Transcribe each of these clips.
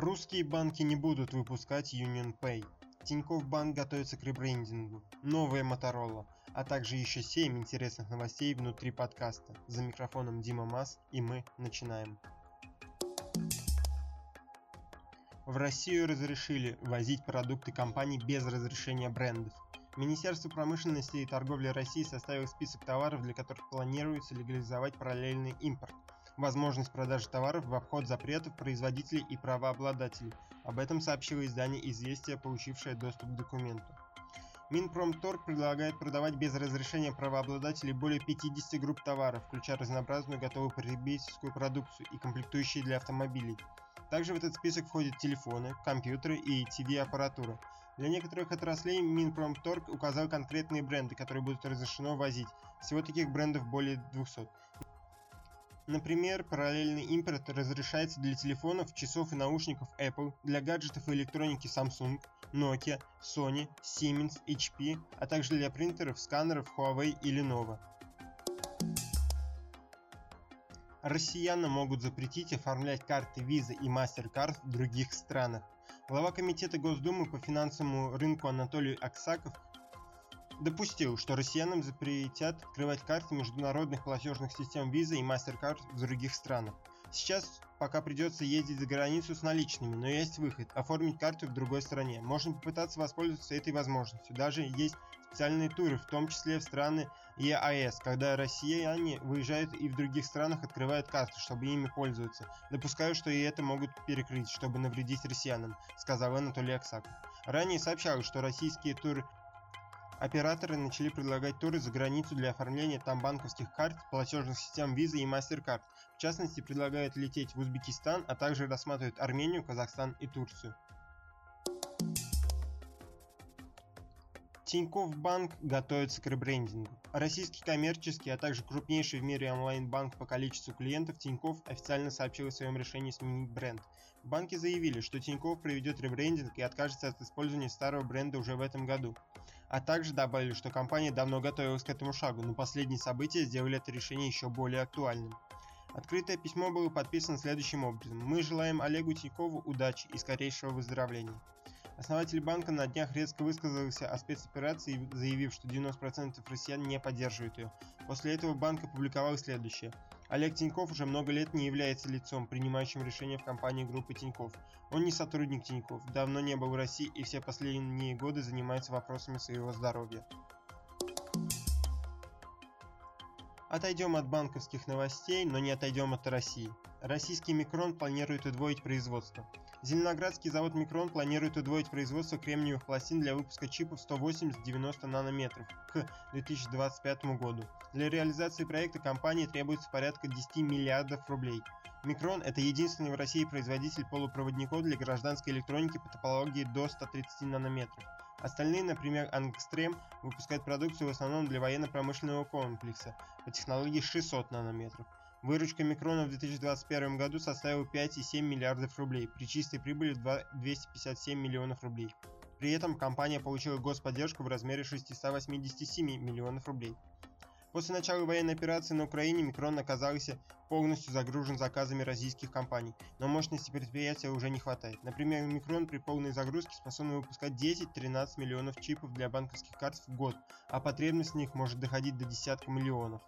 Русские банки не будут выпускать UnionPay. Тинькофф Банк готовится к ребрендингу. Новая Моторола. А также еще 7 интересных новостей внутри подкаста. За микрофоном Дима Мас и мы начинаем. В Россию разрешили возить продукты компаний без разрешения брендов. Министерство промышленности и торговли России составило список товаров, для которых планируется легализовать параллельный импорт возможность продажи товаров в обход запретов производителей и правообладателей. Об этом сообщило издание «Известия», получившее доступ к документу. Минпромторг предлагает продавать без разрешения правообладателей более 50 групп товаров, включая разнообразную готовую потребительскую продукцию и комплектующие для автомобилей. Также в этот список входят телефоны, компьютеры и TV-аппаратура. Для некоторых отраслей Минпромторг указал конкретные бренды, которые будут разрешено возить. Всего таких брендов более 200. Например, параллельный импорт разрешается для телефонов, часов и наушников Apple, для гаджетов и электроники Samsung, Nokia, Sony, Siemens, HP, а также для принтеров, сканеров Huawei и Lenovo. Россиянам могут запретить оформлять карты Visa и MasterCard в других странах. Глава Комитета Госдумы по финансовому рынку Анатолий Аксаков допустил, что россиянам запретят открывать карты международных платежных систем Visa и MasterCard в других странах. Сейчас пока придется ездить за границу с наличными, но есть выход – оформить карту в другой стране. Можно попытаться воспользоваться этой возможностью. Даже есть специальные туры, в том числе в страны ЕАЭС, когда россияне выезжают и в других странах открывают карты, чтобы ими пользоваться. Допускаю, что и это могут перекрыть, чтобы навредить россиянам, сказал Анатолий Аксаков. Ранее сообщалось, что российские туры Операторы начали предлагать туры за границу для оформления там банковских карт, платежных систем Visa и MasterCard. В частности, предлагают лететь в Узбекистан, а также рассматривают Армению, Казахстан и Турцию. Тинькофф Банк готовится к ребрендингу. Российский коммерческий, а также крупнейший в мире онлайн-банк по количеству клиентов Тинькофф официально сообщил о своем решении сменить бренд. Банки заявили, что Тинькофф проведет ребрендинг и откажется от использования старого бренда уже в этом году. А также добавили, что компания давно готовилась к этому шагу, но последние события сделали это решение еще более актуальным. Открытое письмо было подписано следующим образом. Мы желаем Олегу Тинькову удачи и скорейшего выздоровления. Основатель банка на днях резко высказался о спецоперации, заявив, что 90% россиян не поддерживают ее. После этого банк опубликовал следующее. Олег Тиньков уже много лет не является лицом, принимающим решения в компании группы Тиньков. Он не сотрудник Тиньков, давно не был в России и все последние годы занимается вопросами своего здоровья. Отойдем от банковских новостей, но не отойдем от России. Российский Микрон планирует удвоить производство. Зеленоградский завод Микрон планирует удвоить производство кремниевых пластин для выпуска чипов 180-90 нанометров к 2025 году. Для реализации проекта компании требуется порядка 10 миллиардов рублей. Микрон – это единственный в России производитель полупроводников для гражданской электроники по топологии до 130 нанометров. Остальные, например, Ангстрем, выпускают продукцию в основном для военно-промышленного комплекса по технологии 600 нанометров. Выручка Микрона в 2021 году составила 5,7 миллиардов рублей при чистой прибыли в 257 миллионов рублей. При этом компания получила господдержку в размере 687 миллионов рублей. После начала военной операции на Украине Микрон оказался полностью загружен заказами российских компаний, но мощности предприятия уже не хватает. Например, Микрон при полной загрузке способен выпускать 10-13 миллионов чипов для банковских карт в год, а потребность в них может доходить до десятка миллионов.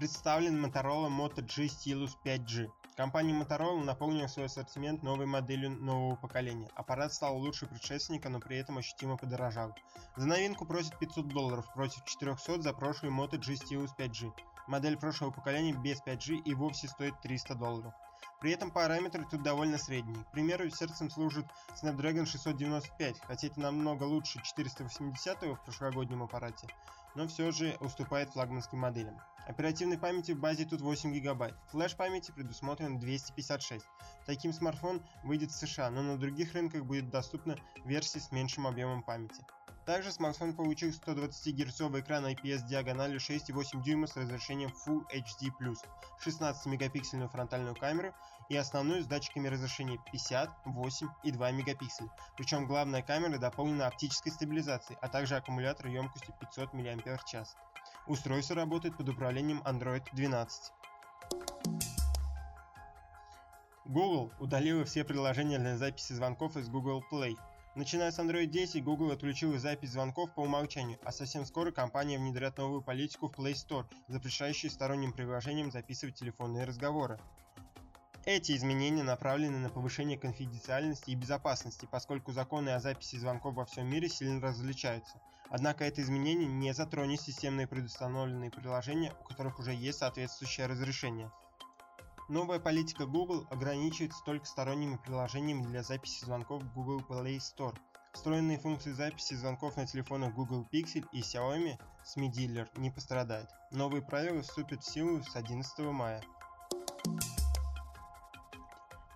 Представлен Motorola Moto G Stylus 5G. Компания Motorola наполнила свой ассортимент новой моделью нового поколения. Аппарат стал лучше предшественника, но при этом ощутимо подорожал. За новинку просят 500 долларов против 400 за прошлый Moto G Stylus 5G. Модель прошлого поколения без 5G и вовсе стоит 300 долларов. При этом параметры тут довольно средние. К примеру, сердцем служит Snapdragon 695, хотя это намного лучше 480 в прошлогоднем аппарате, но все же уступает флагманским моделям. Оперативной памяти в базе тут 8 гигабайт, флеш памяти предусмотрен 256. Таким смартфон выйдет в США, но на других рынках будет доступна версия с меньшим объемом памяти. Также смартфон получил 120 Гц экран IPS диагональю 6,8 дюйма с разрешением Full HD+, 16 мегапиксельную фронтальную камеру и основную с датчиками разрешения 50, 8 и 2 мегапикселя. Причем главная камера дополнена оптической стабилизацией, а также аккумулятор емкостью 500 мАч. Устройство работает под управлением Android 12. Google удалила все приложения для записи звонков из Google Play. Начиная с Android 10, Google отключила запись звонков по умолчанию, а совсем скоро компания внедрят новую политику в Play Store, запрещающую сторонним приложениям записывать телефонные разговоры. Эти изменения направлены на повышение конфиденциальности и безопасности, поскольку законы о записи звонков во всем мире сильно различаются. Однако это изменение не затронет системные предустановленные приложения, у которых уже есть соответствующее разрешение. Новая политика Google ограничивается только сторонними приложениями для записи звонков в Google Play Store. Встроенные функции записи звонков на телефонах Google Pixel и Xiaomi SME Dealer не пострадают. Новые правила вступят в силу с 11 мая.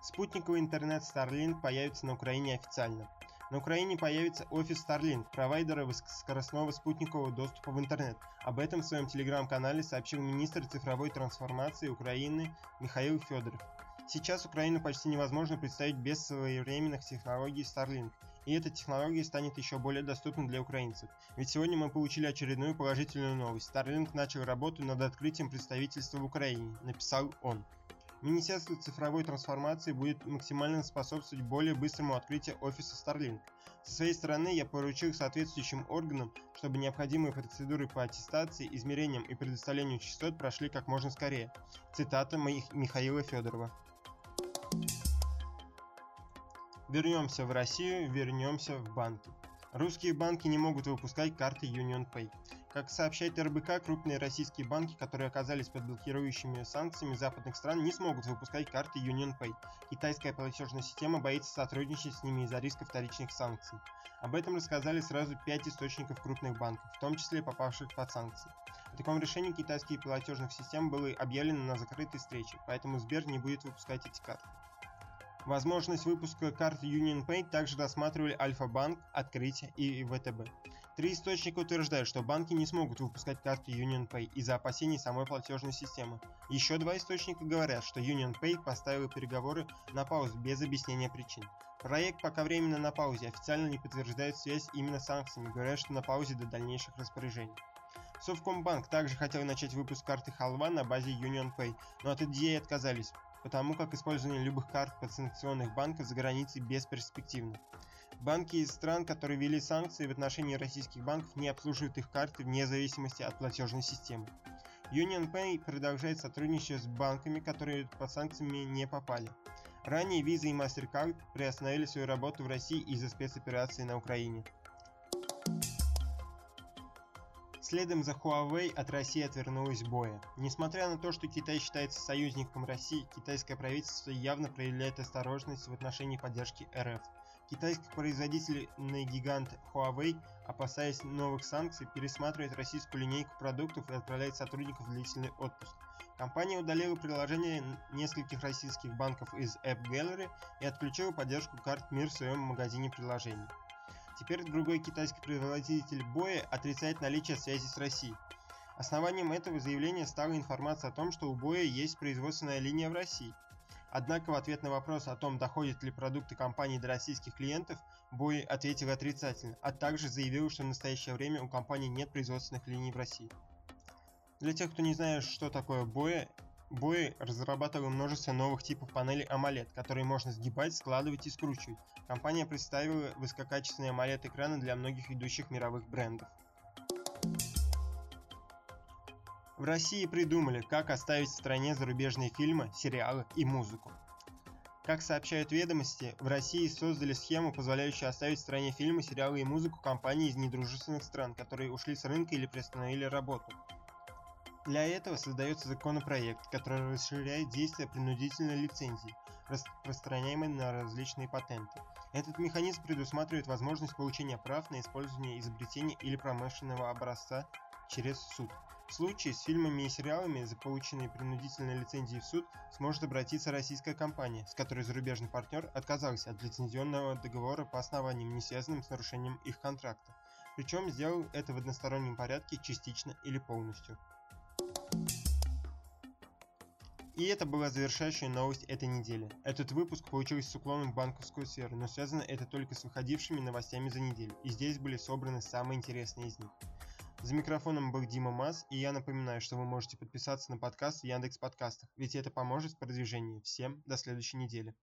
Спутниковый интернет Starlink появится на Украине официально. На Украине появится офис Starlink, провайдера высокоскоростного спутникового доступа в интернет. Об этом в своем телеграм-канале сообщил министр цифровой трансформации Украины Михаил Федоров. Сейчас Украину почти невозможно представить без своевременных технологий Starlink, и эта технология станет еще более доступной для украинцев. Ведь сегодня мы получили очередную положительную новость. Starlink начал работу над открытием представительства в Украине, написал он. Министерство цифровой трансформации будет максимально способствовать более быстрому открытию офиса Starlink. Со своей стороны я поручил соответствующим органам, чтобы необходимые процедуры по аттестации, измерениям и предоставлению частот прошли как можно скорее. Цитата моих Михаила Федорова. Вернемся в Россию, вернемся в банки. Русские банки не могут выпускать карты UnionPay. Как сообщает РБК, крупные российские банки, которые оказались под блокирующими санкциями западных стран, не смогут выпускать карты UnionPay. Китайская платежная система боится сотрудничать с ними из-за риска вторичных санкций. Об этом рассказали сразу пять источников крупных банков, в том числе попавших под санкции. О таком решении китайских платежных систем было объявлено на закрытой встрече, поэтому Сбер не будет выпускать эти карты. Возможность выпуска карт UnionPay также рассматривали Альфа-банк, Открытие и ВТБ. Три источника утверждают, что банки не смогут выпускать карты UnionPay из-за опасений самой платежной системы. Еще два источника говорят, что UnionPay поставила переговоры на паузу без объяснения причин. Проект пока временно на паузе, официально не подтверждает связь именно с санкциями, говорят, что на паузе до дальнейших распоряжений. Совкомбанк также хотел начать выпуск карты Халва на базе UnionPay, но от идеи отказались, потому как использование любых карт подсанкционных банков за границей бесперспективно. Банки из стран, которые ввели санкции в отношении российских банков, не обслуживают их карты вне зависимости от платежной системы. UnionPay продолжает сотрудничать с банками, которые под санкциями не попали. Ранее Visa и MasterCard приостановили свою работу в России из-за спецоперации на Украине. Следом за Huawei от России отвернулась Боя. Несмотря на то, что Китай считается союзником России, китайское правительство явно проявляет осторожность в отношении поддержки РФ. Китайский производительный гигант Huawei, опасаясь новых санкций, пересматривает российскую линейку продуктов и отправляет сотрудников в длительный отпуск. Компания удалила приложение нескольких российских банков из App Gallery и отключила поддержку карт МИР в своем магазине приложений. Теперь другой китайский производитель боя отрицает наличие связи с Россией. Основанием этого заявления стала информация о том, что у боя есть производственная линия в России. Однако в ответ на вопрос о том, доходят ли продукты компании до российских клиентов, Бой ответил отрицательно, а также заявил, что в настоящее время у компании нет производственных линий в России. Для тех, кто не знает, что такое Боя, Бои разрабатывала множество новых типов панелей AMOLED, которые можно сгибать, складывать и скручивать. Компания представила высококачественные AMOLED экраны для многих ведущих мировых брендов. В России придумали, как оставить в стране зарубежные фильмы, сериалы и музыку. Как сообщают ведомости, в России создали схему, позволяющую оставить в стране фильмы, сериалы и музыку компаний из недружественных стран, которые ушли с рынка или приостановили работу. Для этого создается законопроект, который расширяет действие принудительной лицензии, распространяемой на различные патенты. Этот механизм предусматривает возможность получения прав на использование изобретения или промышленного образца через суд. В случае с фильмами и сериалами за полученные принудительной лицензией в суд сможет обратиться российская компания, с которой зарубежный партнер отказался от лицензионного договора по основаниям, не связанным с нарушением их контракта. Причем сделал это в одностороннем порядке частично или полностью. И это была завершающая новость этой недели. Этот выпуск получился с уклоном в банковскую сферу, но связано это только с выходившими новостями за неделю, и здесь были собраны самые интересные из них. За микрофоном был Дима Мас, и я напоминаю, что вы можете подписаться на подкаст в Яндекс Подкастах, ведь это поможет в продвижении. Всем до следующей недели.